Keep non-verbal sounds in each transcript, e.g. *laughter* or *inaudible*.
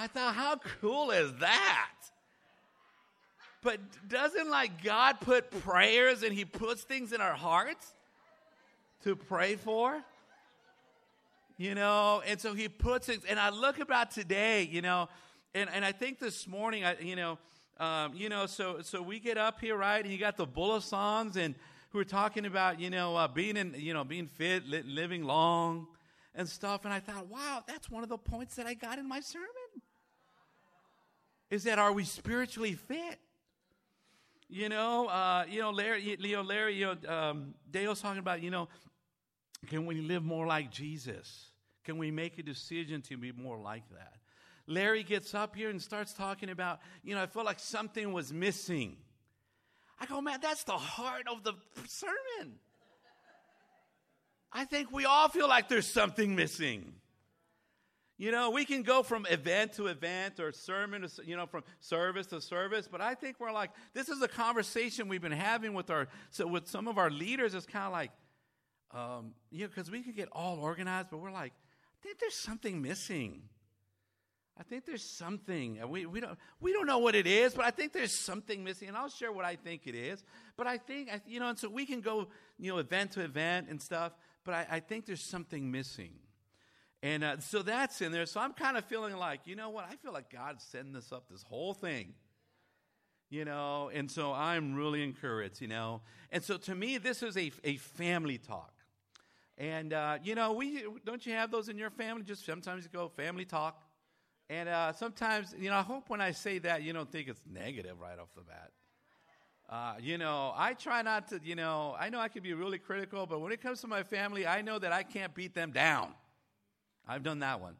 I thought, how cool is that? But doesn't like God put prayers and He puts things in our hearts to pray for? You know, and so He puts things, and I look about today, you know, and, and I think this morning, I, you know, um, you know, so so we get up here, right, and you got the Bulla songs, and who are talking about, you know, uh, being in, you know, being fit, li- living long, and stuff. And I thought, wow, that's one of the points that I got in my sermon. Is that are we spiritually fit? You know, uh, you know, Larry, Leo, Larry, you know, um, Dale's talking about, you know, can we live more like Jesus? Can we make a decision to be more like that? Larry gets up here and starts talking about, you know, I felt like something was missing. I go, man, that's the heart of the sermon. I think we all feel like there's something missing. You know, we can go from event to event or sermon to, you know, from service to service, but I think we're like, this is a conversation we've been having with our, so with some of our leaders. It's kind of like, um, you know, because we can get all organized, but we're like, I think there's something missing. I think there's something we, we don't we don't know what it is, but I think there's something missing, and I'll share what I think it is. But I think you know, and so we can go you know event to event and stuff, but I, I think there's something missing. And uh, so that's in there. So I'm kind of feeling like, you know what? I feel like God's setting this up, this whole thing. You know, and so I'm really encouraged, you know. And so to me, this is a, a family talk. And, uh, you know, we don't you have those in your family? Just sometimes you go family talk. And uh, sometimes, you know, I hope when I say that, you don't think it's negative right off the bat. Uh, you know, I try not to, you know, I know I can be really critical, but when it comes to my family, I know that I can't beat them down. I've done that one.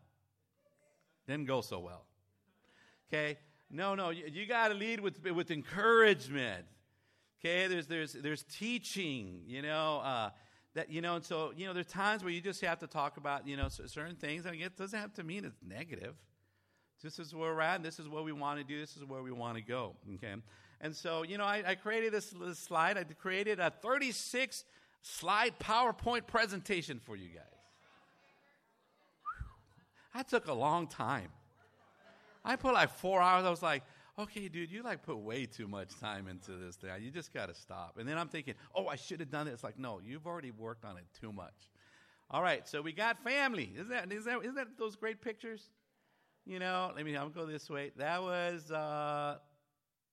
Didn't go so well. Okay? No, no, you, you got to lead with, with encouragement. Okay? There's, there's, there's teaching, you know. Uh, that you know and so you know there's times where you just have to talk about you know certain things and it doesn't have to mean it's negative this is where we're at this is what we want to do this is where we want to go okay and so you know i, I created this, this, slide i created a 36 slide powerpoint presentation for you guys that took a long time. I put like four hours. I was like, okay, dude, you like put way too much time into this thing. You just got to stop. And then I'm thinking, oh, I should have done it. It's like, no, you've already worked on it too much. All right, so we got family. Is that is that is that those great pictures? You know, let me. I'll go this way. That was uh,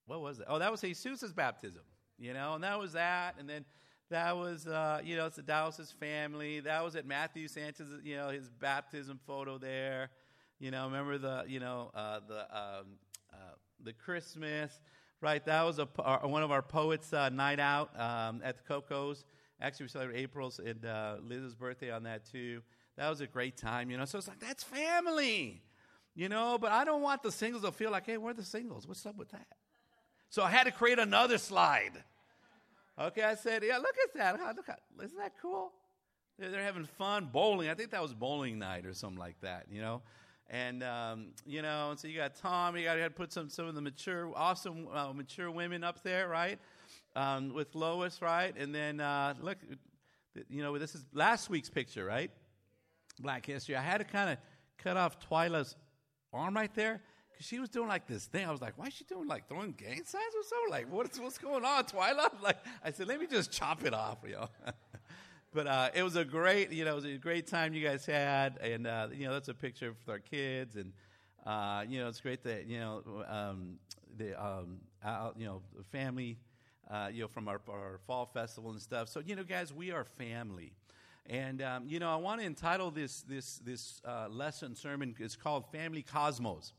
what was it? Oh, that was Jesus's baptism. You know, and that was that. And then that was, uh, you know, it's the Dows's family. That was at Matthew Sanchez, you know, his baptism photo there. You know, remember the, you know, uh, the um, uh, the Christmas, right? That was a, one of our poets' uh, night out um, at the Coco's. Actually, we celebrated April's and uh, Liz's birthday on that too. That was a great time, you know. So it's like that's family, you know. But I don't want the singles to feel like, hey, where are the singles. What's up with that? So I had to create another slide Okay, I said, yeah, look at that. Look at, isn't that cool? They're, they're, having fun bowling. I think that was bowling night or something like that, you know? And, um, you know, and so you got Tom, you got to put some, some of the mature, awesome, uh, mature women up there, right? Um, with Lois, right? And then, uh, look, you know, this is last week's picture, right? Black History. I had to kind of cut off Twyla's arm right there because she was doing like this thing. I was like, why is she doing like throwing gang signs or something? Like, what's, what's going on, Twyla? *laughs* Like, I said, let me just chop it off, know. *laughs* but uh, it was a great, you know, it was a great time you guys had. And, uh, you know, that's a picture with our kids. And, uh, you know, it's great that, you know, um, the, um, you know, the family, uh, you know, from our, our fall festival and stuff. So, you know, guys, we are family. And um, you know, I want to entitle this this this uh, lesson sermon. It's called "Family Cosmos."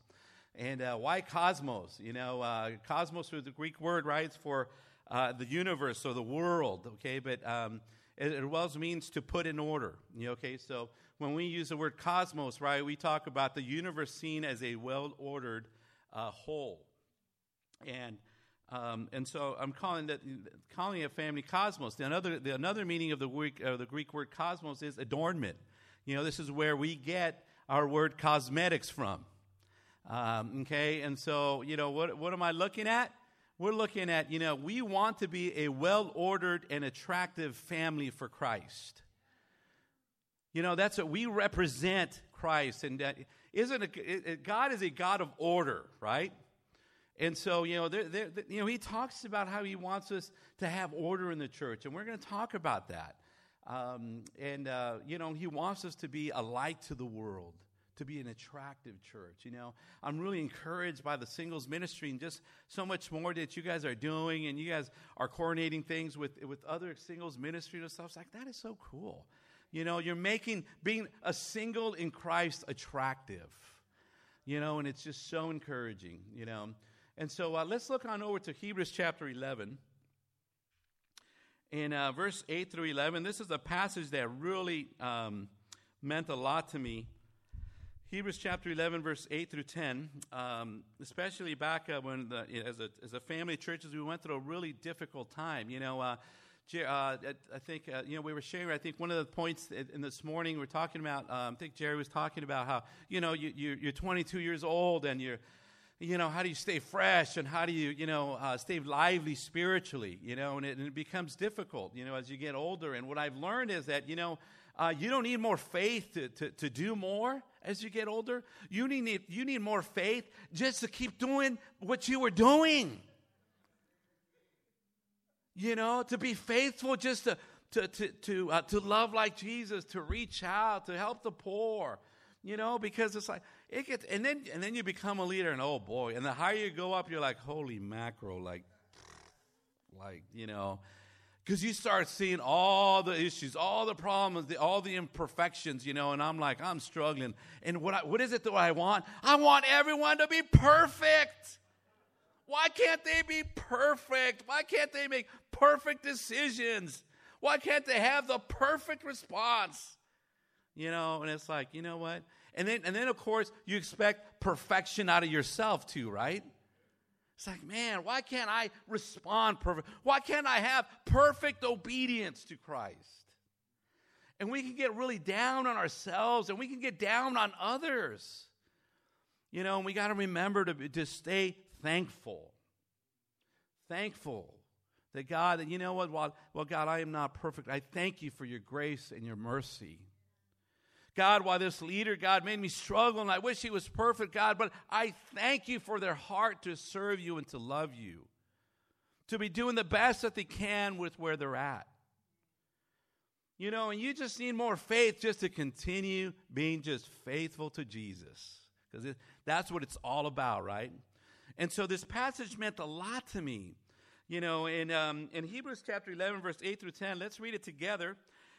And uh, why cosmos? You know, uh, cosmos is the Greek word, right? It's for uh, the universe or the world, okay? But um, it, it well means to put in order, you know, okay? So when we use the word cosmos, right, we talk about the universe seen as a well ordered uh, whole. And um, and so I'm calling that calling it family cosmos. The another the another meaning of the Greek uh, the Greek word cosmos is adornment. You know, this is where we get our word cosmetics from. Um, okay, and so, you know, what, what am I looking at? We're looking at, you know, we want to be a well ordered and attractive family for Christ. You know, that's what we represent Christ. And uh, isn't a, it, God is a God of order, right? And so, you know, they're, they're, you know, he talks about how he wants us to have order in the church, and we're going to talk about that. Um, and, uh, you know, he wants us to be a light to the world, to be an attractive church. You know, I'm really encouraged by the singles ministry and just so much more that you guys are doing, and you guys are coordinating things with, with other singles ministry and stuff. It's like, that is so cool. You know, you're making being a single in Christ attractive. You know, and it's just so encouraging, you know. And so uh, let's look on over to Hebrews chapter 11. In uh, verse 8 through 11, this is a passage that really um, meant a lot to me. Hebrews chapter 11, verse 8 through 10, um, especially back uh, when, the, as, a, as a family churches, we went through a really difficult time. You know, uh, uh, I think, uh, you know, we were sharing, I think one of the points in this morning, we are talking about, um, I think Jerry was talking about how, you know, you, you, you're 22 years old and you're, you know, how do you stay fresh and how do you, you know, uh, stay lively spiritually, you know, and it, and it, becomes difficult, you know, as you get older. And what I've learned is that, you know, uh, you don't need more faith to, to, to do more as you get older. You need, you need more faith just to keep doing what you were doing. You know, to be faithful just to, to, to, to, uh, to love like Jesus, to reach out, to help the poor, you know, because it's like, it gets, and then, and then you become a leader, and oh boy, and the higher you go up, you're like, holy mackerel, like, like, you know, because you start seeing all the issues, all the problems, the, all the imperfections, you know, and I'm like, I'm struggling. And what, I, what is it that I want? I want everyone to be perfect. Why can't they be perfect? Why can't they make perfect decisions? Why can't they have the perfect response? You know, and it's like, you know what? And then, and then, of course, you expect perfection out of yourself too, right? It's like, man, why can't I respond perfect? Why can't I have perfect obedience to Christ? And we can get really down on ourselves and we can get down on others. You know, and we got to remember to, to stay thankful. Thankful that God, that you know what, well, well, God, I am not perfect. I thank you for your grace and your mercy. God, why this leader, God, made me struggle and I wish he was perfect, God, but I thank you for their heart to serve you and to love you, to be doing the best that they can with where they're at. You know, and you just need more faith just to continue being just faithful to Jesus, because that's what it's all about, right? And so this passage meant a lot to me. You know, in, um, in Hebrews chapter 11, verse 8 through 10, let's read it together.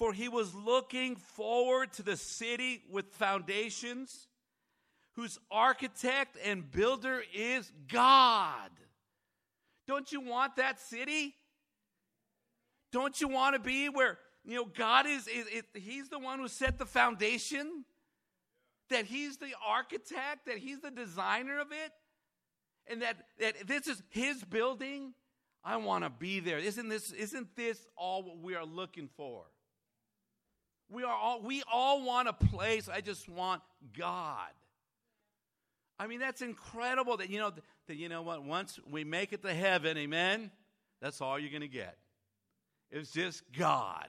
for he was looking forward to the city with foundations, whose architect and builder is God. Don't you want that city? Don't you want to be where, you know, God is, is, is He's the one who set the foundation? That He's the architect, that He's the designer of it? And that, that this is His building? I want to be there. Isn't this, isn't this all what we are looking for? We are all we all want a place. I just want God. I mean, that's incredible that you know that you know what, once we make it to heaven, amen, that's all you're gonna get. It's just God.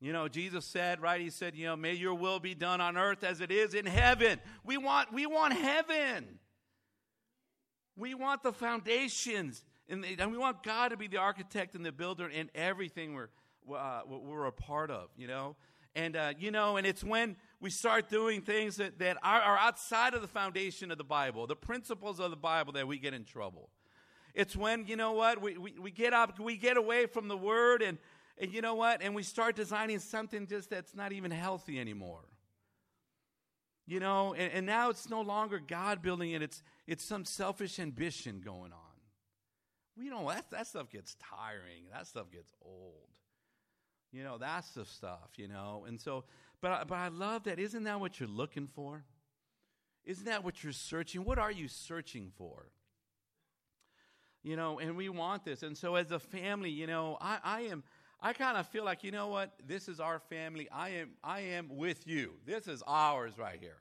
You know, Jesus said, right? He said, you know, may your will be done on earth as it is in heaven. We want, we want heaven. We want the foundations, and we want God to be the architect and the builder in everything we're, uh, we're a part of, you know? And, uh, you know, and it's when we start doing things that, that are, are outside of the foundation of the Bible, the principles of the Bible, that we get in trouble. It's when, you know what, we, we, we get up, we get away from the Word, and, and you know what, and we start designing something just that's not even healthy anymore. You know, and, and now it's no longer God building it, it's, it's some selfish ambition going on. We don't, that, that stuff gets tiring, that stuff gets old. You know, that's the stuff, you know. And so, but, but I love that. Isn't that what you're looking for? Isn't that what you're searching? What are you searching for? You know, and we want this. And so as a family, you know, I, I am I kind of feel like, you know what, this is our family. I am I am with you. This is ours right here.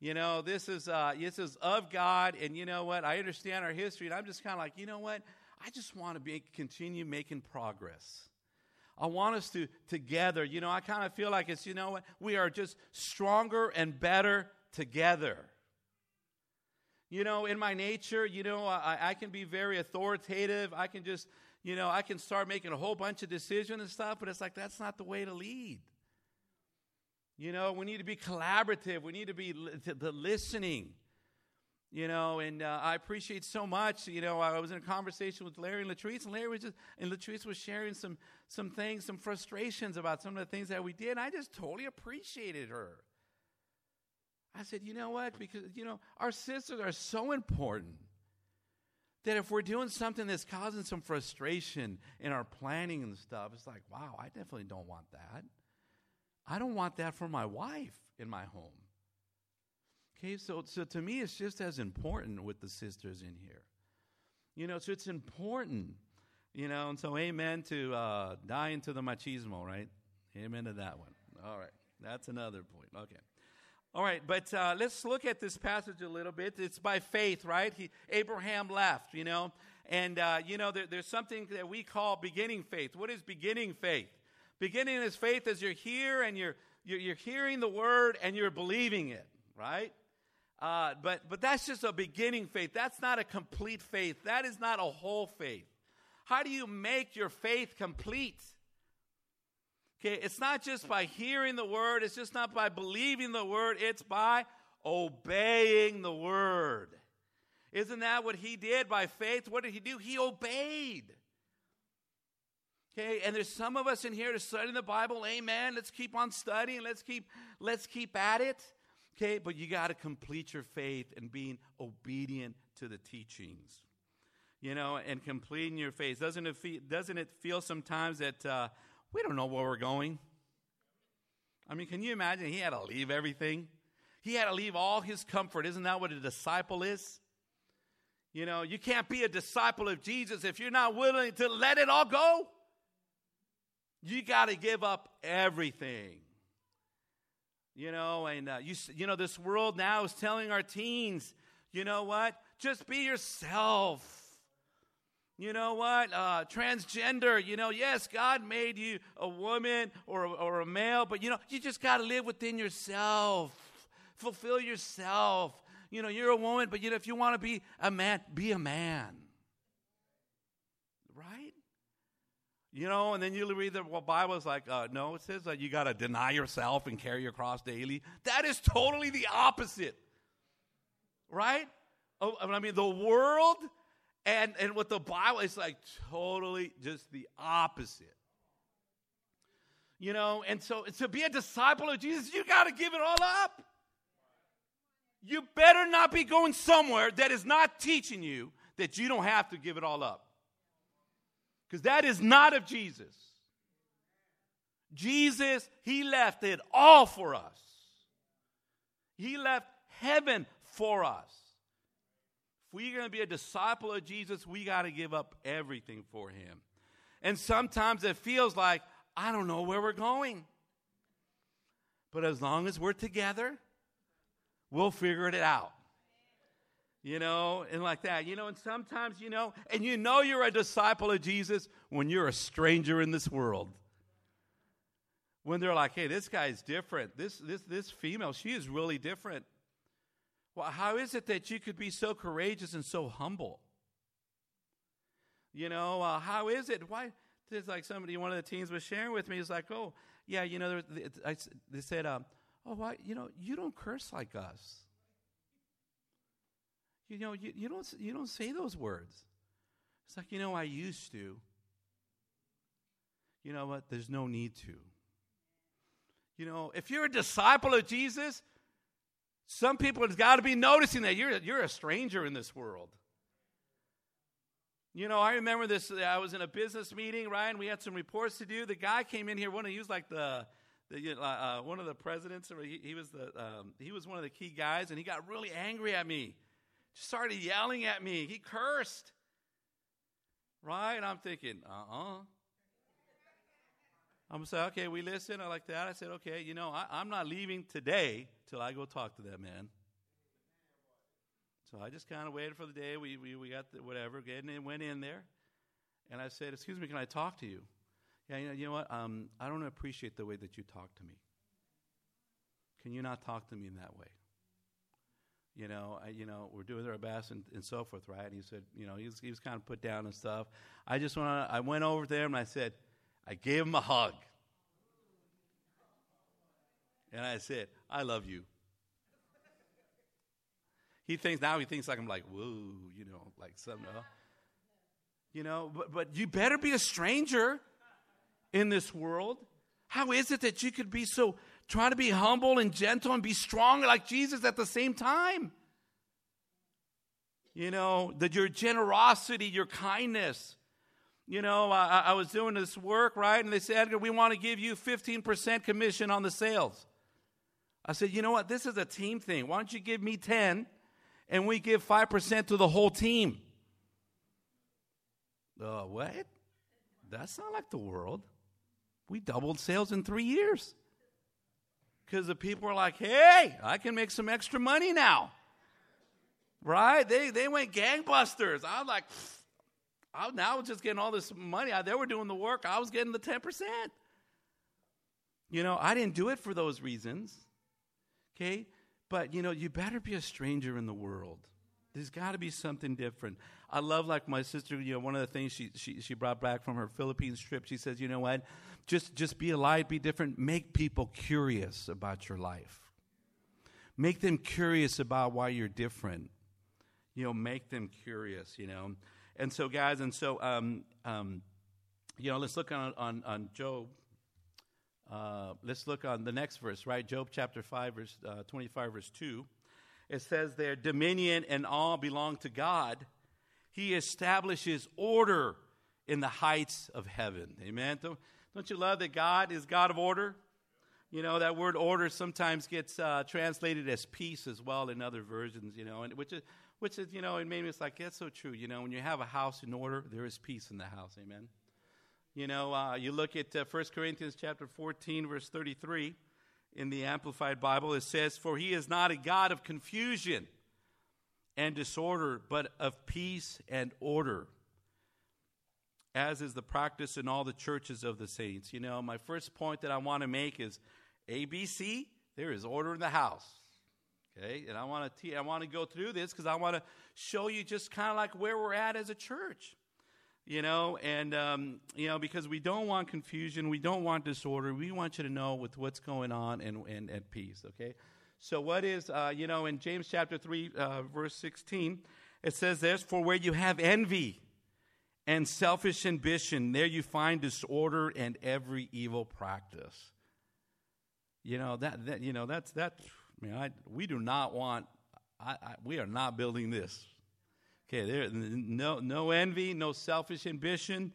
You know, this is uh, this is of God, and you know what? I understand our history, and I'm just kind of like, you know what? I just want to be continue making progress. I want us to together. You know, I kind of feel like it's, you know what? We are just stronger and better together. You know, in my nature, you know, I, I can be very authoritative. I can just, you know, I can start making a whole bunch of decisions and stuff, but it's like that's not the way to lead. You know, we need to be collaborative. We need to be the listening. You know, and uh, I appreciate so much. You know, I was in a conversation with Larry and Latrice, and Larry was just, and Latrice was sharing some some things, some frustrations about some of the things that we did. I just totally appreciated her. I said, you know what? Because you know, our sisters are so important that if we're doing something that's causing some frustration in our planning and stuff, it's like, wow, I definitely don't want that. I don't want that for my wife in my home. Okay, so, so to me, it's just as important with the sisters in here. You know, so it's important, you know, and so amen to uh, dying to the machismo, right? Amen to that one. All right, that's another point. Okay. All right, but uh, let's look at this passage a little bit. It's by faith, right? He, Abraham left, you know, and, uh, you know, there, there's something that we call beginning faith. What is beginning faith? Beginning is faith as you're here and you're, you're, you're hearing the word and you're believing it, right? Uh, but, but that's just a beginning faith. That's not a complete faith. That is not a whole faith. How do you make your faith complete? Okay, it's not just by hearing the word, it's just not by believing the word, it's by obeying the word. Isn't that what he did by faith? What did he do? He obeyed. Okay, and there's some of us in here to study the Bible. Amen. Let's keep on studying. Let's keep let's keep at it. Okay, but you got to complete your faith and being obedient to the teachings. You know, and completing your faith. Doesn't it feel, doesn't it feel sometimes that uh, we don't know where we're going? I mean, can you imagine? He had to leave everything. He had to leave all his comfort. Isn't that what a disciple is? You know, you can't be a disciple of Jesus if you're not willing to let it all go. You got to give up everything. You know, and uh, you, you know, this world now is telling our teens, you know what? Just be yourself. You know what? Uh, transgender, you know, yes, God made you a woman or, or a male, but you know, you just got to live within yourself, fulfill yourself. You know, you're a woman, but you know, if you want to be a man, be a man. You know, and then you read the Bible is like, uh, no, it says that you got to deny yourself and carry your cross daily. That is totally the opposite, right? Oh, I mean, the world and and what the Bible is like totally just the opposite. You know, and so to be a disciple of Jesus, you got to give it all up. You better not be going somewhere that is not teaching you that you don't have to give it all up. Because that is not of Jesus. Jesus, He left it all for us. He left heaven for us. If we're going to be a disciple of Jesus, we got to give up everything for Him. And sometimes it feels like, I don't know where we're going. But as long as we're together, we'll figure it out you know, and like that, you know, and sometimes, you know, and you know you're a disciple of Jesus when you're a stranger in this world. When they're like, hey, this guy's different. This, this, this female, she is really different. Well, how is it that you could be so courageous and so humble? You know, uh, how is it? Why? It's like somebody, one of the teens was sharing with me. He's like, oh, yeah, you know, they said, um, oh, why, you know, you don't curse like us. You know, you, you, don't, you don't say those words. It's like, you know, I used to. You know what? There's no need to. You know, if you're a disciple of Jesus, some people have got to be noticing that you're, you're a stranger in this world. You know, I remember this. I was in a business meeting, Ryan. We had some reports to do. The guy came in here, one of you was like the, you know, uh, one of the presidents, he, he was the um, he was one of the key guys, and he got really angry at me. Just started yelling at me. He cursed. Right? I'm thinking, uh-uh. I'm gonna say, okay, we listen. I like that. I said, okay, you know, I, I'm not leaving today till I go talk to that man. So I just kind of waited for the day. We, we, we got the whatever, getting in, went in there. And I said, Excuse me, can I talk to you? Yeah, you know, you know what? Um, I don't appreciate the way that you talk to me. Can you not talk to me in that way? You know, I, you know, we're doing our best and, and so forth, right? And he said, you know, he was, he was kind of put down and stuff. I just want to, I went over there and I said, I gave him a hug. And I said, I love you. He thinks now he thinks like I'm like, whoa, you know, like something. Else. You know, but, but you better be a stranger in this world. How is it that you could be so, try to be humble and gentle and be strong like Jesus at the same time? You know, that your generosity, your kindness. You know, I, I was doing this work, right? And they said, Edgar, we want to give you 15% commission on the sales. I said, you know what? This is a team thing. Why don't you give me 10 and we give 5% to the whole team? Uh, what? That's not like the world. We doubled sales in three years. Because the people were like, hey, I can make some extra money now. Right? They, they went gangbusters. I was like, I, now I was just getting all this money. I, they were doing the work. I was getting the 10%. You know, I didn't do it for those reasons. Okay? But, you know, you better be a stranger in the world. There's got to be something different. I love, like my sister, you know, one of the things she, she, she brought back from her Philippines trip, she says, you know what? Just, just be a light, be different. Make people curious about your life. Make them curious about why you're different. You know, make them curious, you know. And so, guys, and so, um, um, you know, let's look on, on, on Job. Uh, let's look on the next verse, right? Job chapter 5, verse uh, 25, verse 2. It says there, dominion and all belong to God. He establishes order in the heights of heaven. Amen. Don't, you love that God is God of order? You know, that word order sometimes gets uh, translated as peace as well in other versions, you know, and which is, which is, you know, it made me, it's like, that's so true. You know, when you have a house in order, there is peace in the house. Amen. You know, uh, you look at uh, 1 Corinthians chapter 14, verse 33 in the Amplified Bible, it says, For he is not a God of confusion and disorder, but of peace and order, as is the practice in all the churches of the saints. You know, my first point that I want to make is ABC, there is order in the house. Okay, and I want to te- I want to go through this because I want to show you just kind of like where we're at as a church you know, and, um, you know, because we don't want confusion, we don't want disorder, we want you to know with what's going on and, and, at peace, okay? So, what is, uh, you know, in James chapter 3, uh, verse 16, it says this For where you have envy and selfish ambition, there you find disorder and every evil practice. You know, that, that you know, that's, that, I mean, I, we do not want, I, I, we are not building this Okay, there no no envy, no selfish ambition.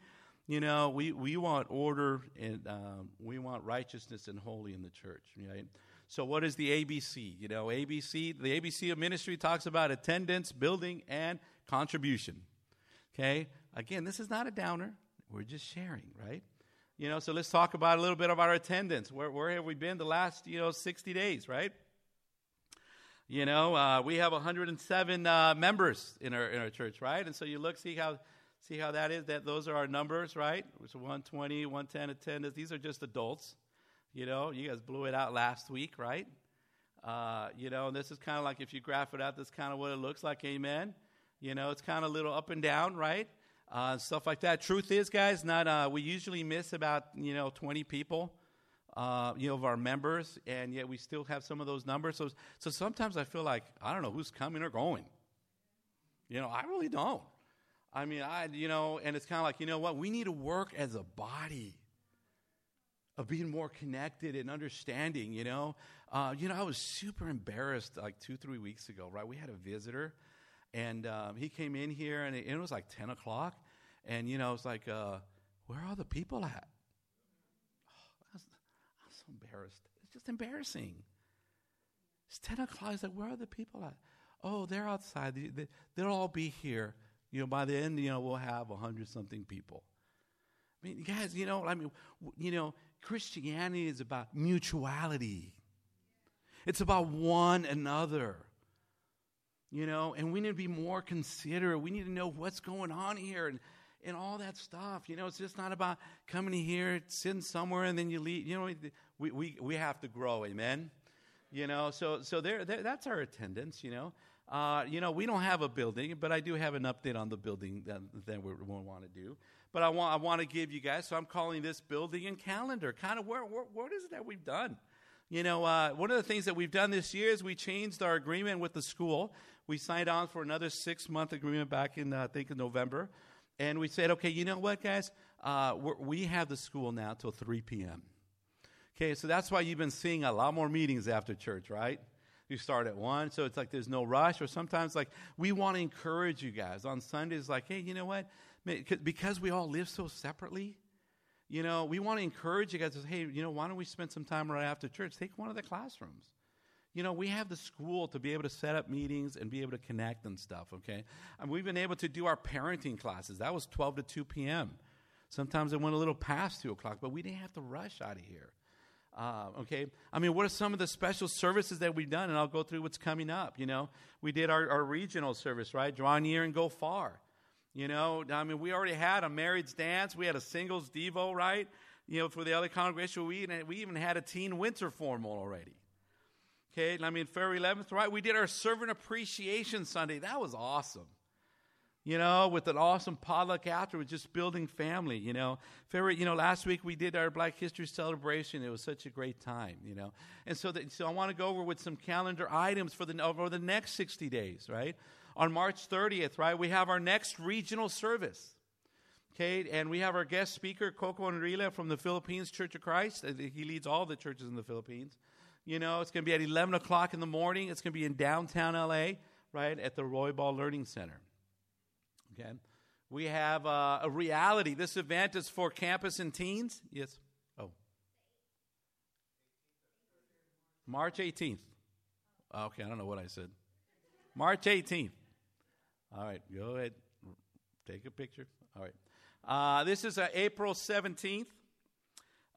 You know, we, we want order and um, we want righteousness and holy in the church. Right? So, what is the ABC? You know, ABC. The ABC of ministry talks about attendance, building, and contribution. Okay. Again, this is not a downer. We're just sharing, right? You know, so let's talk about a little bit of our attendance. Where, where have we been the last, you know, 60 days, right? You know, uh, we have 107 uh, members in our in our church, right? And so you look, see how see how that is. That those are our numbers, right? It's 120, 110 attendance. These are just adults. You know, you guys blew it out last week, right? Uh, you know, and this is kind of like if you graph it out, this kind of what it looks like. Amen. You know, it's kind of a little up and down, right? Uh, stuff like that. Truth is, guys, not uh, we usually miss about you know 20 people uh, you know, of our members, and yet we still have some of those numbers. So, so sometimes I feel like I don't know who's coming or going. You know, I really don't. I mean, I, you know, and it's kind of like, you know what? We need to work as a body of being more connected and understanding, you know. Uh, you know, I was super embarrassed like two, three weeks ago, right? We had a visitor, and um, he came in here, and it, it, was like 10 o'clock, and, you know, it's like, uh, where are the people at? I'm so embarrassed. It's just embarrassing. It's 10 o'clock. He's like, where are the people at? Oh, they're outside. They, will all be here. You know, by the end, you know, we'll have a hundred something people. I mean, guys, you know, I mean, you know, Christianity is about mutuality. It's about one another. You know, and we need to be more considerate. We need to know what's going on here and, and all that stuff. You know, it's just not about coming here, sitting somewhere, and then you leave. You know, we, we, we have to grow, amen? You know, so, so there, there that's our attendance, you know. Uh, you know, we don't have a building, but I do have an update on the building that, that we, we want to do. But I want, I want to give you guys, so I'm calling this building and calendar. Kind of where, where what is it that we've done? You know, uh, one of the things that we've done this year is we changed our agreement with the school. We signed on for another six month agreement back in, uh, I think, in November. And we said, okay, you know what, guys? Uh, we have the school now till 3 p.m. Okay, so that's why you've been seeing a lot more meetings after church, right? You start at one, so it's like there's no rush. Or sometimes, like, we want to encourage you guys on Sundays, like, hey, you know what? Because we all live so separately, you know, we want to encourage you guys hey, you know, why don't we spend some time right after church? Take one of the classrooms. You know, we have the school to be able to set up meetings and be able to connect and stuff, okay? And we've been able to do our parenting classes. That was 12 to 2 p.m. Sometimes it went a little past 2 o'clock, but we didn't have to rush out of here. Uh, okay, I mean, what are some of the special services that we've done? And I'll go through what's coming up. You know, we did our, our regional service, right? Draw near and go far. You know, I mean, we already had a marriage dance, we had a singles devo, right? You know, for the other congregation, we we even had a teen winter formal already. Okay, I mean, February 11th, right? We did our servant appreciation Sunday. That was awesome you know, with an awesome potluck afterwards, just building family, you know. February, you know, last week we did our Black History celebration. It was such a great time, you know. And so, that, so I want to go over with some calendar items for the over the next 60 days, right? On March 30th, right, we have our next regional service. Okay, and we have our guest speaker, Coco Enrila from the Philippines Church of Christ. Uh, he leads all the churches in the Philippines. You know, it's going to be at 11 o'clock in the morning. It's going to be in downtown LA, right, at the Roybal Learning Center. Okay. We have uh, a reality. This event is for campus and teens. Yes. Oh. March 18th. Okay, I don't know what I said. March 18th. All right, go ahead. Take a picture. All right. Uh, this is uh, April 17th.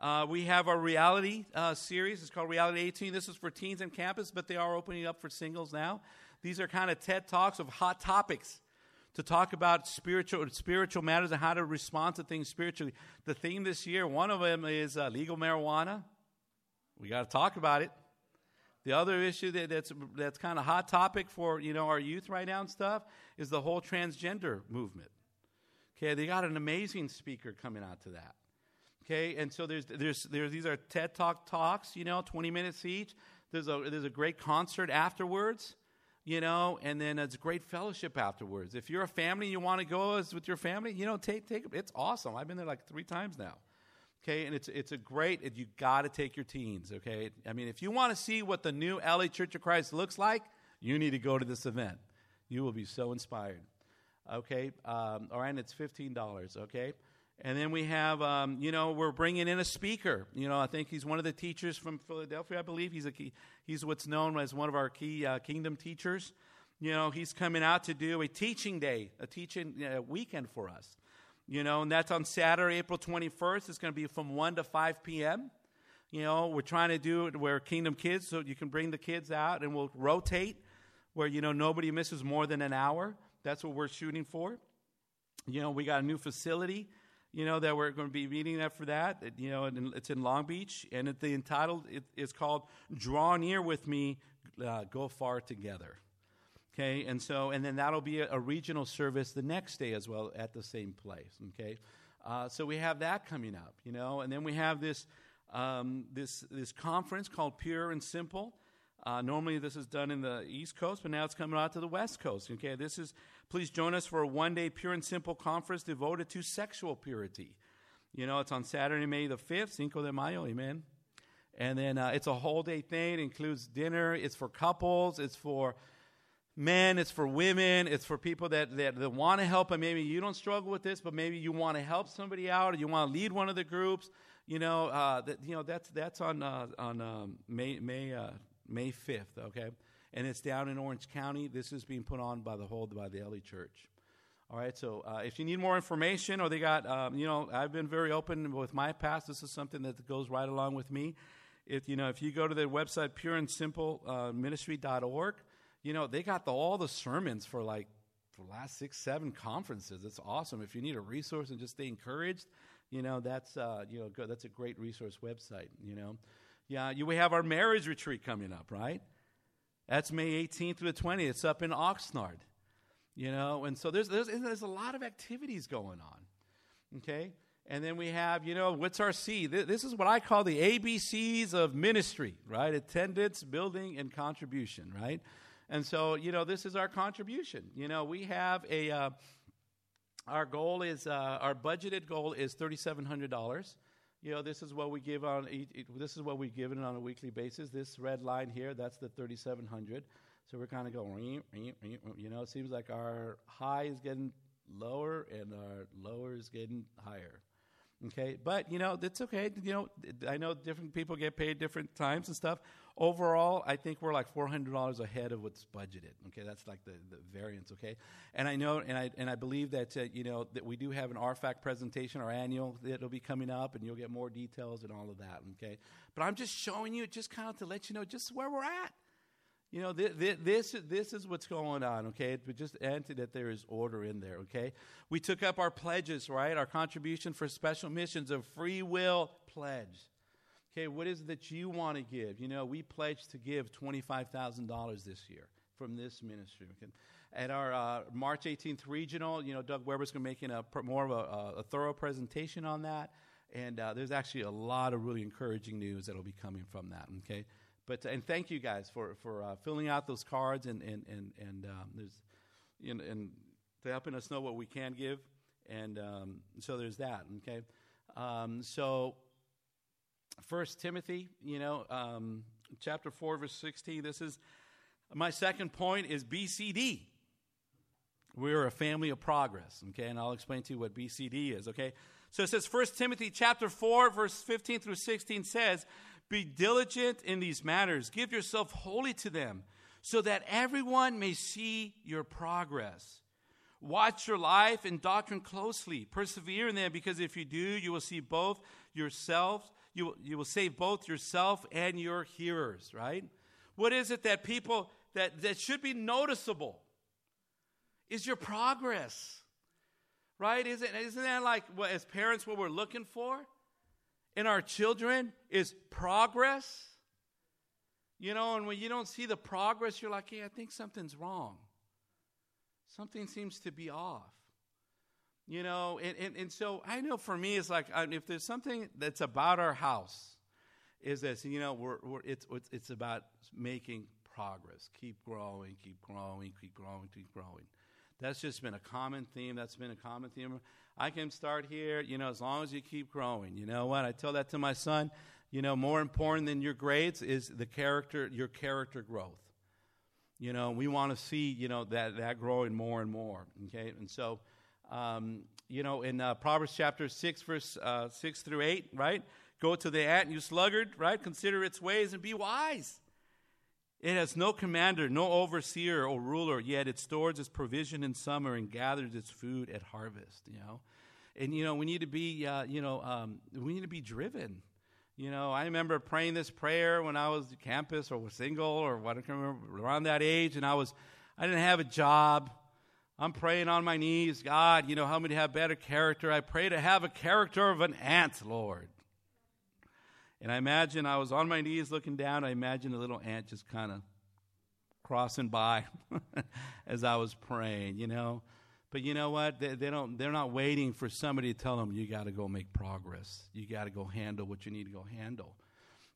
Uh, we have our reality uh, series. It's called Reality 18. This is for teens and campus, but they are opening up for singles now. These are kind of TED Talks of hot topics to talk about spiritual spiritual matters and how to respond to things spiritually. The theme this year, one of them is uh, legal marijuana. We got to talk about it. The other issue that, that's that's kind of hot topic for you know our youth right now and stuff is the whole transgender movement. Okay, they got an amazing speaker coming out to that. Okay, and so there's there's there's these are TED Talk talks, you know, 20 minutes each. There's a there's a great concert afterwards you know, and then it's great fellowship afterwards. If you're a family and you want to go with your family, you know, take take it's awesome. I've been there like three times now. Okay, and it's it's a great. You got to take your teens. Okay, I mean, if you want to see what the new LA Church of Christ looks like, you need to go to this event. You will be so inspired. Okay, um, all right, and it's fifteen dollars. Okay. And then we have, um, you know, we're bringing in a speaker. You know, I think he's one of the teachers from Philadelphia, I believe. He's, a key, he's what's known as one of our key uh, kingdom teachers. You know, he's coming out to do a teaching day, a teaching uh, weekend for us. You know, and that's on Saturday, April 21st. It's going to be from 1 to 5 p.m. You know, we're trying to do it where Kingdom Kids, so you can bring the kids out and we'll rotate where, you know, nobody misses more than an hour. That's what we're shooting for. You know, we got a new facility you know, that we're going to be meeting there for that. You know, and it's in Long Beach, and it, the entitled it, it's called "Draw Near with Me, uh, Go Far Together." Okay, and so and then that'll be a, a, regional service the next day as well at the same place. Okay, uh, so we have that coming up. You know, and then we have this um, this this conference called Pure and Simple. Uh, normally, this is done in the East Coast, but now it's coming out to the West Coast. Okay, this is please join us for a one-day pure and simple conference devoted to sexual purity. You know, it's on Saturday, May the fifth, Cinco de Mayo. Amen. And then uh, it's a whole day thing. It includes dinner. It's for couples. It's for men. It's for women. It's for people that, that, that want to help. And maybe you don't struggle with this, but maybe you want to help somebody out or you want to lead one of the groups You know, uh, that, you know that's that's on uh, on um, May May uh, May fifth. Okay, and it's down in Orange County. This is being put on by the whole by the LA Church. All right, so uh, if you need more information, or they got, um, you know, I've been very open with my past. This is something that goes right along with me. If you know, if you go to their website, pureandsimpleministry.org, uh, you know, they got the, all the sermons for like the last six, seven conferences. It's awesome. If you need a resource and just stay encouraged, you know, that's uh, you know, good. that's a great resource website. You know, yeah, you we have our marriage retreat coming up, right? That's May 18th through the 20th. It's up in Oxnard. You know, and so there's, there's, there's a lot of activities going on. Okay? And then we have, you know, what's our C? This is what I call the ABCs of ministry, right? Attendance, building, and contribution, right? And so, you know, this is our contribution. You know, we have a, uh, our goal is, uh, our budgeted goal is $3,700. You know, this is what we give on, this is what we give on a weekly basis. This red line here, that's the 3,700. So we're kind of going, you know, it seems like our high is getting lower and our lower is getting higher. Okay, but you know, it's okay. You know, I know different people get paid different times and stuff. Overall, I think we're like four hundred dollars ahead of what's budgeted. Okay, that's like the, the variance. Okay, and I know, and I and I believe that uh, you know that we do have an RFAC presentation, our annual that'll be coming up, and you'll get more details and all of that. Okay, but I'm just showing you, just kind of to let you know, just where we're at. You know, th- th- this, this is what's going on, okay? But just enter that there is order in there, okay? We took up our pledges, right? Our contribution for special missions, a free will pledge. Okay, what is it that you want to give? You know, we pledged to give $25,000 this year from this ministry. Okay? At our uh, March 18th regional, you know, Doug Weber's going to be making a, more of a, a thorough presentation on that. And uh, there's actually a lot of really encouraging news that will be coming from that, okay? But and thank you guys for for uh, filling out those cards and and and and um, there's you know, and to helping us know what we can give. And um, so there's that. Okay, um, so First Timothy, you know, um, chapter four, verse sixteen. This is my second point is BCD. We're a family of progress. Okay, and I'll explain to you what BCD is. Okay, so it says First Timothy chapter four, verse fifteen through sixteen says be diligent in these matters. Give yourself wholly to them, so that everyone may see your progress. Watch your life and doctrine closely. Persevere in them, because if you do, you will see both yourself, you you will save both yourself and your hearers, right? What is it that people that, that should be noticeable? Is your progress. Right? Isn't, isn't that like what, as parents what we're looking for? In our children is progress. You know, and when you don't see the progress, you're like, hey, I think something's wrong. Something seems to be off. You know, and, and, and so I know for me, it's like if there's something that's about our house, is this, you know, we're, we're, it's, it's, it's about making progress. Keep growing, keep growing, keep growing, keep growing. That's just been a common theme. That's been a common theme. I can start here, you know, as long as you keep growing. You know what? I tell that to my son. You know, more important than your grades is the character, your character growth. You know, we want to see, you know, that, that growing more and more. Okay? And so, um, you know, in uh, Proverbs chapter 6, verse uh, 6 through 8, right? Go to the ant, you sluggard, right? Consider its ways and be wise. It has no commander, no overseer or ruler, yet it stores its provision in summer and gathers its food at harvest, you know. And, you know, we need to be, uh, you know, um, we need to be driven. You know, I remember praying this prayer when I was campus or was single or what I can remember, around that age, and I was, I didn't have a job. I'm praying on my knees, God, you know, help me to have better character. I pray to have a character of an ant, Lord. And I imagine I was on my knees looking down. I imagine a little ant just kind of crossing by *laughs* as I was praying, you know. But you know what? They, they, don't. They're not waiting for somebody to tell them you got to go make progress. You got to go handle what you need to go handle.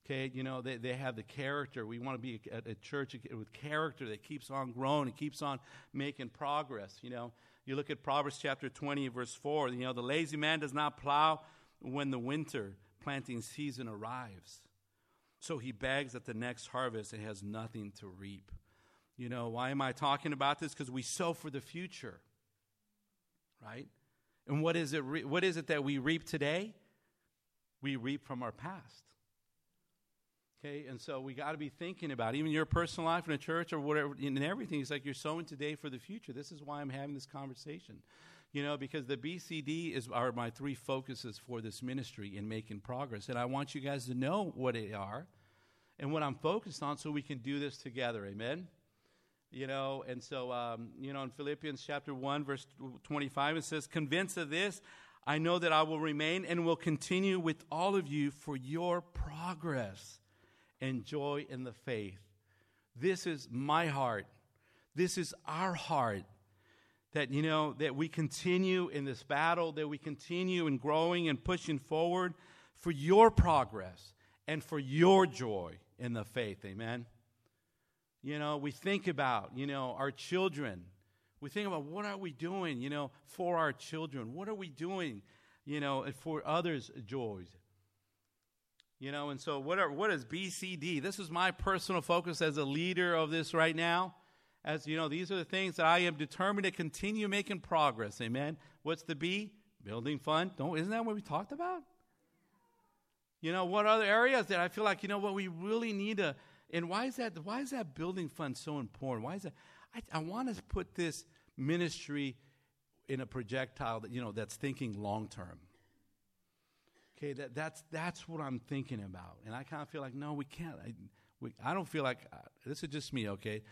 Okay, you know they, they have the character. We want to be a, a church with character that keeps on growing and keeps on making progress. You know, you look at Proverbs chapter twenty, verse four. You know, the lazy man does not plow when the winter planting season arrives. So he begs at the next harvest and has nothing to reap. You know, why am I talking about this? Because we sow for the future, right? And what is it? What is it that we reap today? we reap from our past. Okay, and so we got to be thinking about even your personal life in a church or whatever, in everything. It's like you're sowing today for the future. This is why I'm having this conversation, you know, because the BCD is are my three focuses for this ministry in making progress, and I want you guys to know what they are and what I'm focused on, so we can do this together. Amen. You know, and so um, you know, in Philippians chapter one, verse twenty-five, it says, "Convinced of this." I know that I will remain and will continue with all of you for your progress and joy in the faith. This is my heart. This is our heart. That, you know, that we continue in this battle, that we continue in growing and pushing forward for your progress and for your joy in the faith. Amen. You know, we think about, you know, our children. We think about what are we doing, you know, for our children? What are we doing, you know, for others' joys? You know, and so what, are, what is BCD? This is my personal focus as a leader of this right now. As you know, these are the things that I am determined to continue making progress. Amen. What's the B? Building fund. Don't isn't that what we talked about? You know, what other areas that I feel like, you know what, we really need to and why is that why is that building fund so important? Why is that I, I want to put this ministry in a projectile that you know that's thinking long term. Okay, that, that's, that's what I'm thinking about. And I kind of feel like, no, we can't. I, we, I don't feel like, uh, this is just me, okay?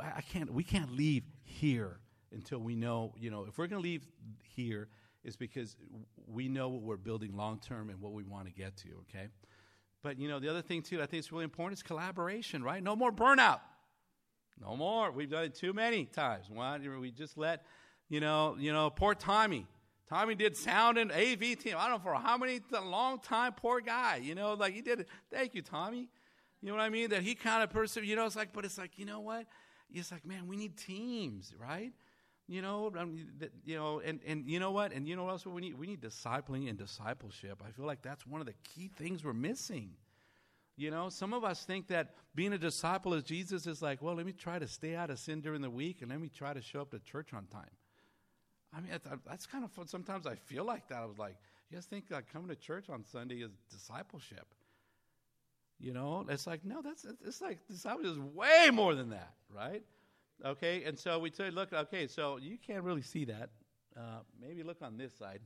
I can't, we can't leave here until we know, you know, if we're going to leave here, it's because we know what we're building long term and what we want to get to, okay? But, you know, the other thing, too, I think it's really important is collaboration, right? No more burnout. No more. We've done it too many times. Why? We just let, you know, you know, poor Tommy Tommy did sound and AV team. I don't know for how many, a long time, poor guy. You know, like he did it. Thank you, Tommy. You know what I mean? That he kind of person, you know, it's like, but it's like, you know what? It's like, man, we need teams, right? You know, um, that, you know, and, and you know what? And you know what else we need? We need discipling and discipleship. I feel like that's one of the key things we're missing. You know, some of us think that being a disciple of Jesus is like, well, let me try to stay out of sin during the week and let me try to show up to church on time. I mean, that's kind of fun. Sometimes I feel like that. I was like, you guys think like coming to church on Sunday is discipleship? You know, it's like no, that's it's like discipleship is way more than that, right? Okay, and so we said, look, okay, so you can't really see that. Uh, maybe look on this side.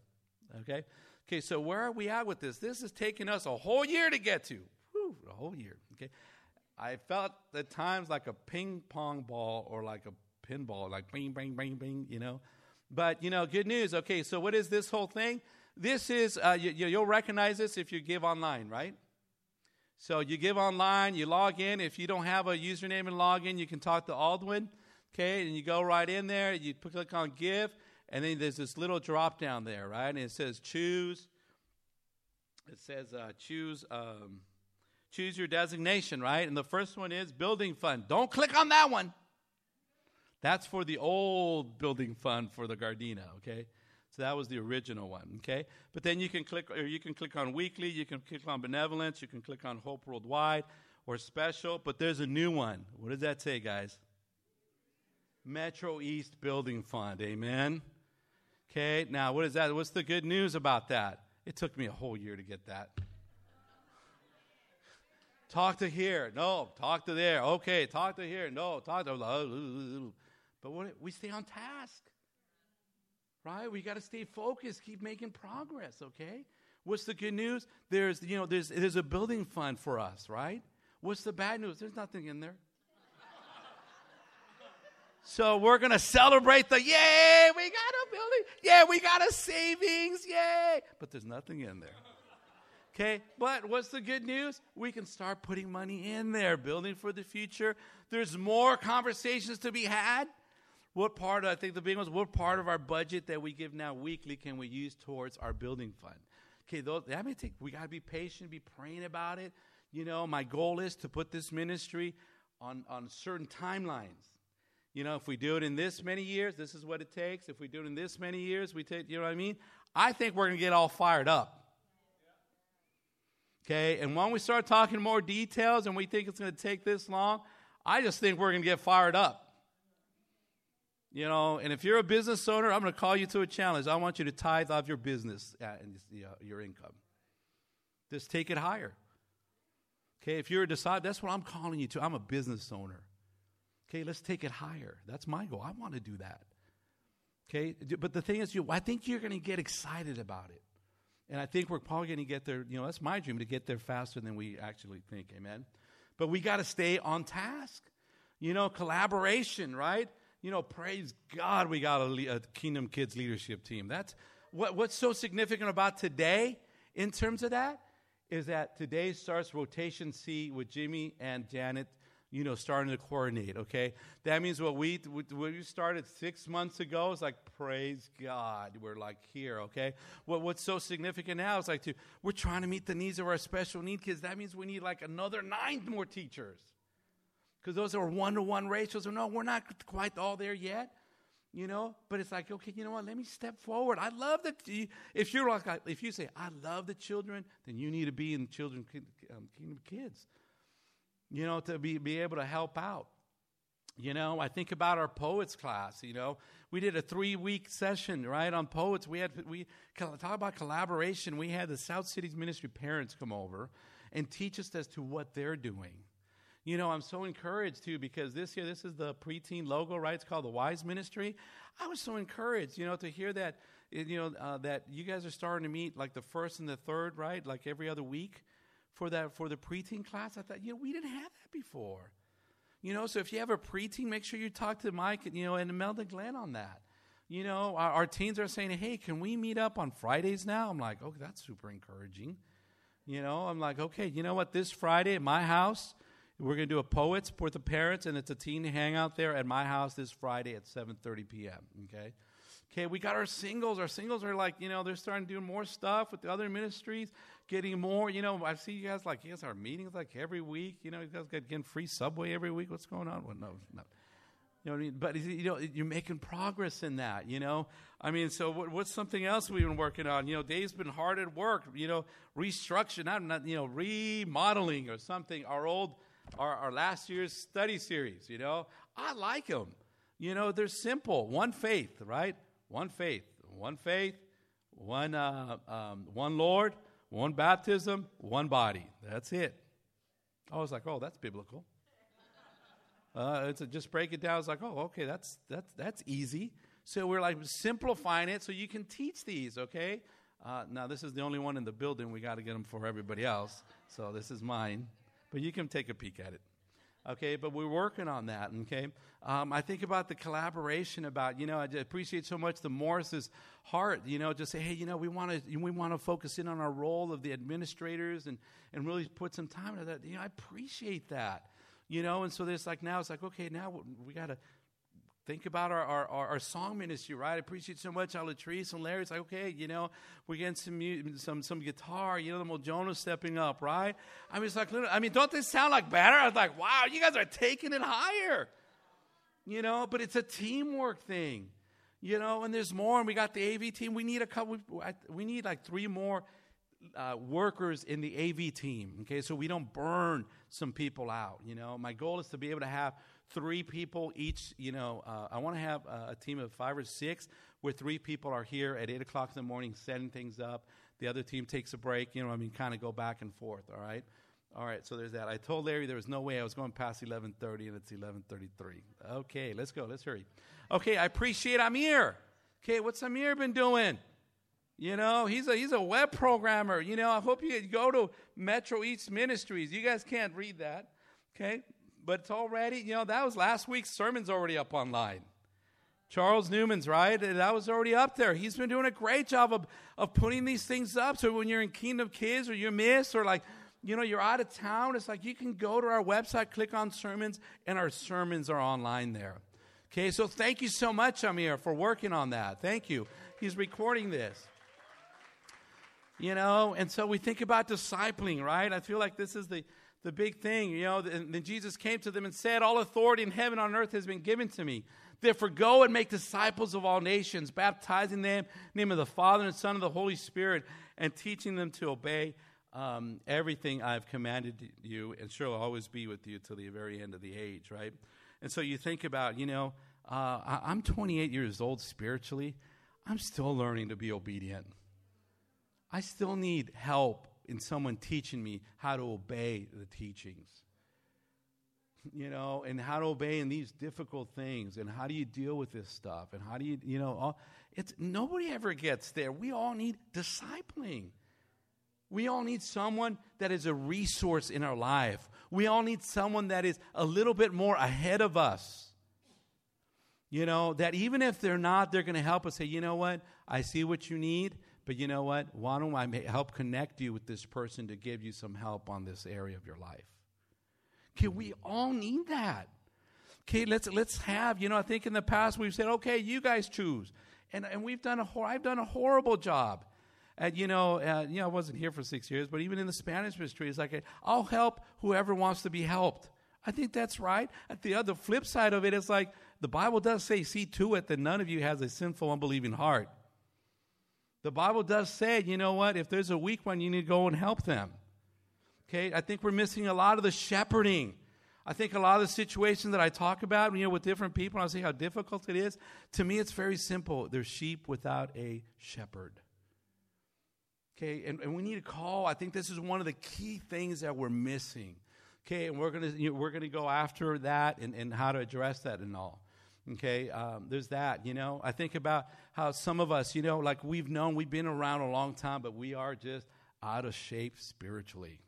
Okay, okay, so where are we at with this? This is taking us a whole year to get to. Whew, a whole year. Okay, I felt at times like a ping pong ball or like a pinball, like bing, bing, bing, bing. You know. But, you know, good news. Okay, so what is this whole thing? This is, uh, you, you'll recognize this if you give online, right? So you give online, you log in. If you don't have a username and login, you can talk to Aldwin. Okay, and you go right in there, you click on give, and then there's this little drop down there, right? And it says choose. It says uh, choose um, choose your designation, right? And the first one is building fund. Don't click on that one. That's for the old building fund for the Gardena, okay? So that was the original one, okay? But then you can click or you can click on weekly, you can click on benevolence, you can click on hope worldwide or special, but there's a new one. What does that say, guys? Metro East Building Fund. Amen. Okay, now what is that? What's the good news about that? It took me a whole year to get that. talk to here. No, talk to there. Okay, talk to here. No, talk to but what, we stay on task. Right? We got to stay focused, keep making progress, okay? What's the good news? There's, you know, there's, there's a building fund for us, right? What's the bad news? There's nothing in there. So we're going to celebrate the yay, we got a building. Yeah, we got a savings. Yay. But there's nothing in there. Okay, but what's the good news? We can start putting money in there, building for the future. There's more conversations to be had. What part, I think the big ones, what part of our budget that we give now weekly can we use towards our building fund? Okay, those, that may take, we got to be patient, be praying about it. You know, my goal is to put this ministry on, on certain timelines. You know, if we do it in this many years, this is what it takes. If we do it in this many years, we take, you know what I mean? I think we're going to get all fired up. Okay, and when we start talking more details and we think it's going to take this long, I just think we're going to get fired up. You know, and if you're a business owner, I'm going to call you to a challenge. I want you to tithe of your business uh, and your income. Just take it higher. Okay, if you're a disciple, that's what I'm calling you to. I'm a business owner. Okay, let's take it higher. That's my goal. I want to do that. Okay, but the thing is, you, I think you're going to get excited about it. And I think we're probably going to get there. You know, that's my dream to get there faster than we actually think. Amen. But we got to stay on task. You know, collaboration, right? You know, praise God, we got a, a Kingdom Kids leadership team. That's what, what's so significant about today in terms of that is that today starts rotation C with Jimmy and Janet you know, starting to coordinate, okay? That means what we, what we started six months ago is like, praise God, we're like here, okay? What, what's so significant now is like, to, we're trying to meet the needs of our special need kids. That means we need like another nine more teachers. Because those are one to one ratios. No, we're not quite all there yet, you know? But it's like, okay, you know what? Let me step forward. I love that. If you're like, if you say, I love the children, then you need to be in the children, um, kingdom kids you know, to be, be able to help out. You know, I think about our poets class. You know, we did a three week session right on poets. We had we talk about collaboration. We had the South Cities Ministry parents come over and teach us as to what they're doing. You know, I'm so encouraged too because this year this is the preteen logo, right? It's called the Wise Ministry. I was so encouraged, you know, to hear that, you know, uh, that you guys are starting to meet like the first and the third, right? Like every other week for that for the preteen class. I thought, you know, we didn't have that before. You know, so if you have a preteen, make sure you talk to Mike, you know, and Imelda Glenn on that. You know, our, our, teens are saying, hey, can we meet up on Fridays now? I'm like, oh, that's super encouraging. You know, I'm like, okay, you know what? This Friday at my house, we're going to do a poets for the parents, and it's a teen hangout there at my house this Friday at 7:30 p.m. Okay, okay, we got our singles. Our singles are like, you know, they're starting to do more stuff with the other ministries getting more. You know, I see you guys like guys are meetings like every week. You know, you guys got getting free subway every week. What's going on? Well, no, no. You know what I mean? But you know, you're making progress in that. You know, I mean, so what, what's something else we've been working on? You know, Dave's been hard at work. You know, restructuring, not not you know, remodeling or something. Our old, our, our last year's study series. You know, I like them. You know, they're simple. One faith, right? One faith. One faith. One uh, um, one Lord one baptism, one body. That's it. I was like, oh, that's biblical. *laughs* Uh, it's a, just break it down. It's like, oh, okay, that's that's that's easy. So we're like simplifying it so you can teach these. Okay. Uh, now this is the only one in the building. We got to get them for everybody else. So this is mine, but you can take a peek at it. Okay but we're working on that okay? Um, i think about the collaboration about you know i appreciate so much the morris's heart you know just say hey you know we want to we want to focus in on our role of the administrators and and really put some time into that. You know i appreciate that you know? And so there's like now it's like okay now we got to Think about our, our, our, song ministry, right? I appreciate so much how Latrice and Larry's like, okay, you know, we're getting some some some guitar, you know, the Mojono stepping up, right? I mean, it's like, I mean, don't they sound like better? I was like, wow, you guys are taking it higher, you know. But it's a teamwork thing, you know. And there's more, and we got the AV team. We need a couple. We need like three more uh, workers in the AV team, okay, so we don't burn some people out. You know, my goal is to be able to have three people each. You know, uh, I want to have a, a, team of five or six where three people are here at eight o'clock in the morning setting things up. The other team takes a break. You know, I mean, kind of go back and forth. All right. All right, so there's that. I told Larry there was no way I was going past 11:30, and it's 11:33. Okay, let's go. Let's hurry. Okay, I appreciate I'm here. Okay, what's Amir been doing? You know, he's a he's a web programmer. You know, I hope you go to Metro East Ministries. You guys can't read that. Okay? But it's already, you know, that was last week's sermon's already up online. Charles Newman's, right? That was already up there. He's been doing a great job of, of putting these things up. So when you're in Kingdom Kids or you miss or like, you know, you're out of town, it's like you can go to our website, click on sermons, and our sermons are online there. Okay, so thank you so much, Amir, for working on that. Thank you. He's recording this. You know, and so we think about discipling, right? I feel like this is the the big thing, you know. And then Jesus came to them and said, All authority in heaven and on earth has been given to me. Therefore, go and make disciples of all nations, baptizing them the name of the Father and Son and the Holy Spirit, and teaching them to obey um, everything I've commanded you, and will always be with you till the very end of the age, right? And so you think about, you know, uh, I'm 28 years old spiritually. I'm still learning to be obedient. I still need help in someone teaching me how to obey the teachings. *laughs* You know, and how to obey in these difficult things, and how do you deal with this stuff, and how do you, you know, all, it's nobody ever gets there. We all need discipling. We all need someone that is a resource in our life. We all need someone that is a little bit more ahead of us. You know, that even if they're not, they're going to help us say, you know what, I see what you need, but you know what? Why don't I help connect you with this person to give you some help on this area of your life? Okay, we all need that. Okay, let's let's have, you know, I think in the past we've said, okay, you guys choose. And and we've done a hor- I've done a horrible job. And you know, uh, you know, I wasn't here for six years, but even in the Spanish ministry, it's like I'll help whoever wants to be helped. I think that's right. At the other flip side of it, it's like the Bible does say, "See to it that none of you has a sinful, unbelieving heart." The Bible does say, you know what? If there's a weak one, you need to go and help them. Okay, I think we're missing a lot of the shepherding. I think a lot of the situations that I talk about, you know, with different people, I see how difficult it is. To me, it's very simple. They're sheep without a shepherd. Okay, and, and we need to call. I think this is one of the key things that we're missing. Okay, and we're gonna you know, we're gonna go after that and, and how to address that and all. Okay, um, there's that, you know. I think about how some of us, you know, like we've known, we've been around a long time, but we are just out of shape spiritually.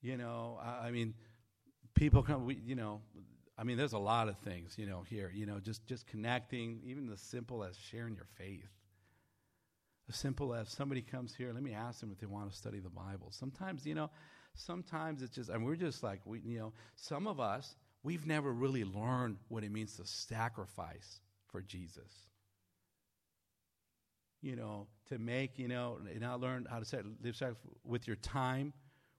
You know, I, I mean, people come, we, you know, I mean, there's a lot of things, you know, here, you know, just, just connecting, even as simple as sharing your faith. As simple as somebody comes here, let me ask them if they want to study the Bible. Sometimes, you know, sometimes it's just, and we're just like, we, you know, some of us, we've never really learned what it means to sacrifice for Jesus. You know, to make, you know, not learn how to say, live with your time,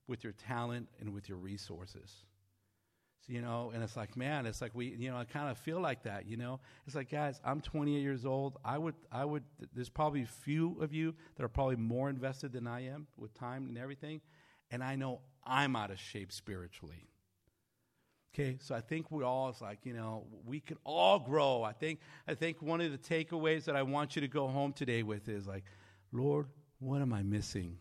with your talent, and with your resources. So, you know, and it's like, man, it's like we, you know, I kind of feel like that, you know. It's like, guys, I'm 28 years old. I would, I would, there's probably few of you that are probably more invested than I am with time and everything. And I know I'm out of shape spiritually. Okay, so I think we all it's like, you know, we can all grow. I think I think one of the takeaways that I want you to go home today with is like, Lord, what am I missing?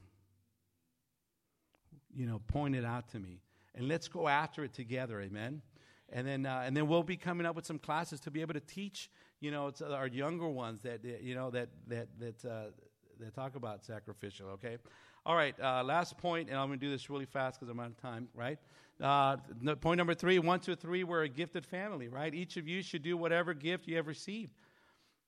You know, point it out to me. And let's go after it together, amen. And then uh, and then we'll be coming up with some classes to be able to teach, you know, our younger ones that you know that that that uh, that talk about sacrificial, okay? All right, uh, last point, and I'm going to do this really fast because I'm out of time, right? Uh, point number three one, two, three, we're a gifted family, right? Each of you should do whatever gift you have received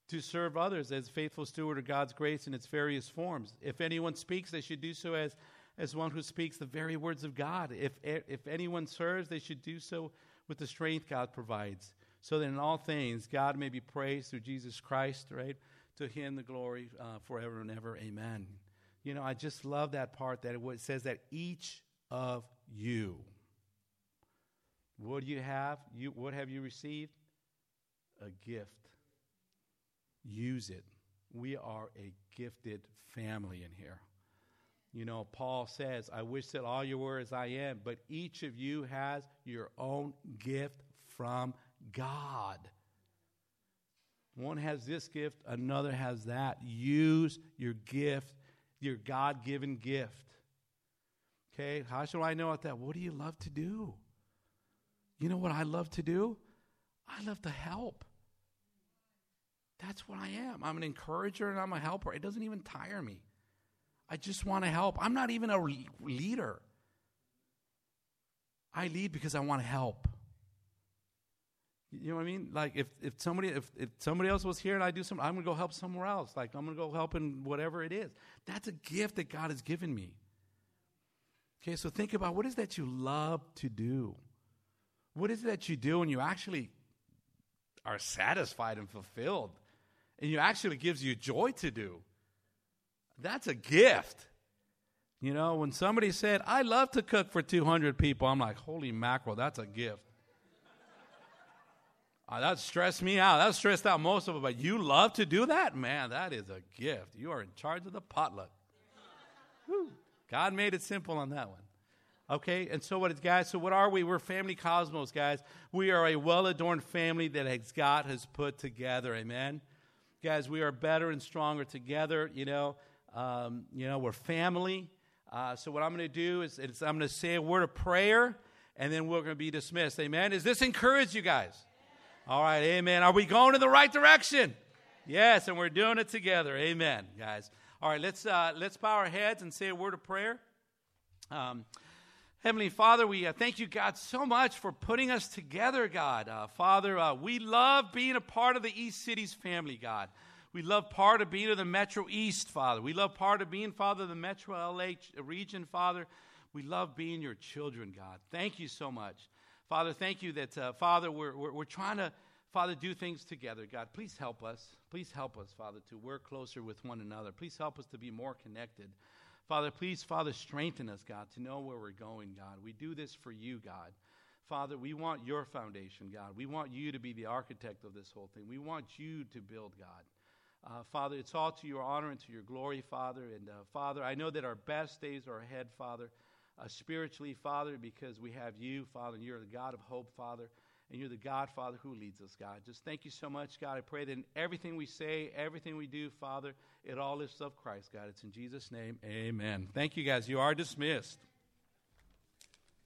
to serve others as faithful steward of God's grace in its various forms. If anyone speaks, they should do so as, as one who speaks the very words of God. If, if anyone serves, they should do so with the strength God provides, so that in all things God may be praised through Jesus Christ, right? To him the glory uh, forever and ever. Amen. You know, I just love that part that it says that each of you. What do you have? You, what have you received? A gift. Use it. We are a gifted family in here. You know, Paul says, I wish that all you were as I am, but each of you has your own gift from God. One has this gift, another has that. Use your gift your God given gift. Okay, how should I know about that? What do you love to do? You know what I love to do? I love to help. That's what I am. I'm an encourager and I'm a helper. It doesn't even tire me. I just want to help. I'm not even a leader. I lead because I want to help. You know what I mean? Like if, if somebody if, if somebody else was here and I do something, I'm gonna go help somewhere else. Like I'm gonna go help in whatever it is. That's a gift that God has given me. Okay, so think about what is that you love to do? What is it that you do and you actually are satisfied and fulfilled? And you actually gives you joy to do. That's a gift. You know, when somebody said, I love to cook for 200 people, I'm like, holy mackerel, that's a gift. Uh, that stressed me out. That stressed out most of it. But you love to do that? Man, that is a gift. You are in charge of the potluck. God made it simple on that one. Okay, and so what is guys? So what are we? We're family cosmos, guys. We are a well-adorned family that has, God has put together. Amen. Guys, we are better and stronger together. You know, Um, you know, we're family. Uh, so what I'm going to do is, is I'm going to say a word of prayer, and then we're going to be dismissed. Amen. Does this encourage you guys? All right. Amen. Are we going in the right direction? Yes, and we're doing it together. Amen, guys. All right. Let's uh, let's bow our heads and say a word of prayer. Um, Heavenly Father, we uh, thank you, God, so much for putting us together, God. Uh, Father, uh, we love being a part of the East Cities family, God. We love part of being of the Metro East, Father. We love part of being, Father, the Metro LA region, Father. We love being your children, God. Thank you so much. Father, thank you that, uh, Father, we're, we're, we're trying to, Father, do things together. God, please help us. Please help us, Father, to work closer with one another. Please help us to be more connected. Father, please, Father, strengthen us, God, to know where we're going, God. We do this for you, God. Father, we want your foundation, God. We want you to be the architect of this whole thing. We want you to build, God. Uh, Father, it's all to your honor and to your glory, Father. And uh, Father, I know that our best days are ahead, Father, uh, spiritually, Father, because we have you, Father, and you're the God of hope, Father and you're the God, Father, who leads us, God. Just thank you so much, God. I pray that in everything we say, everything we do, Father, it all lifts up Christ, God. It's in Jesus' name, amen. Thank you, guys. You are dismissed.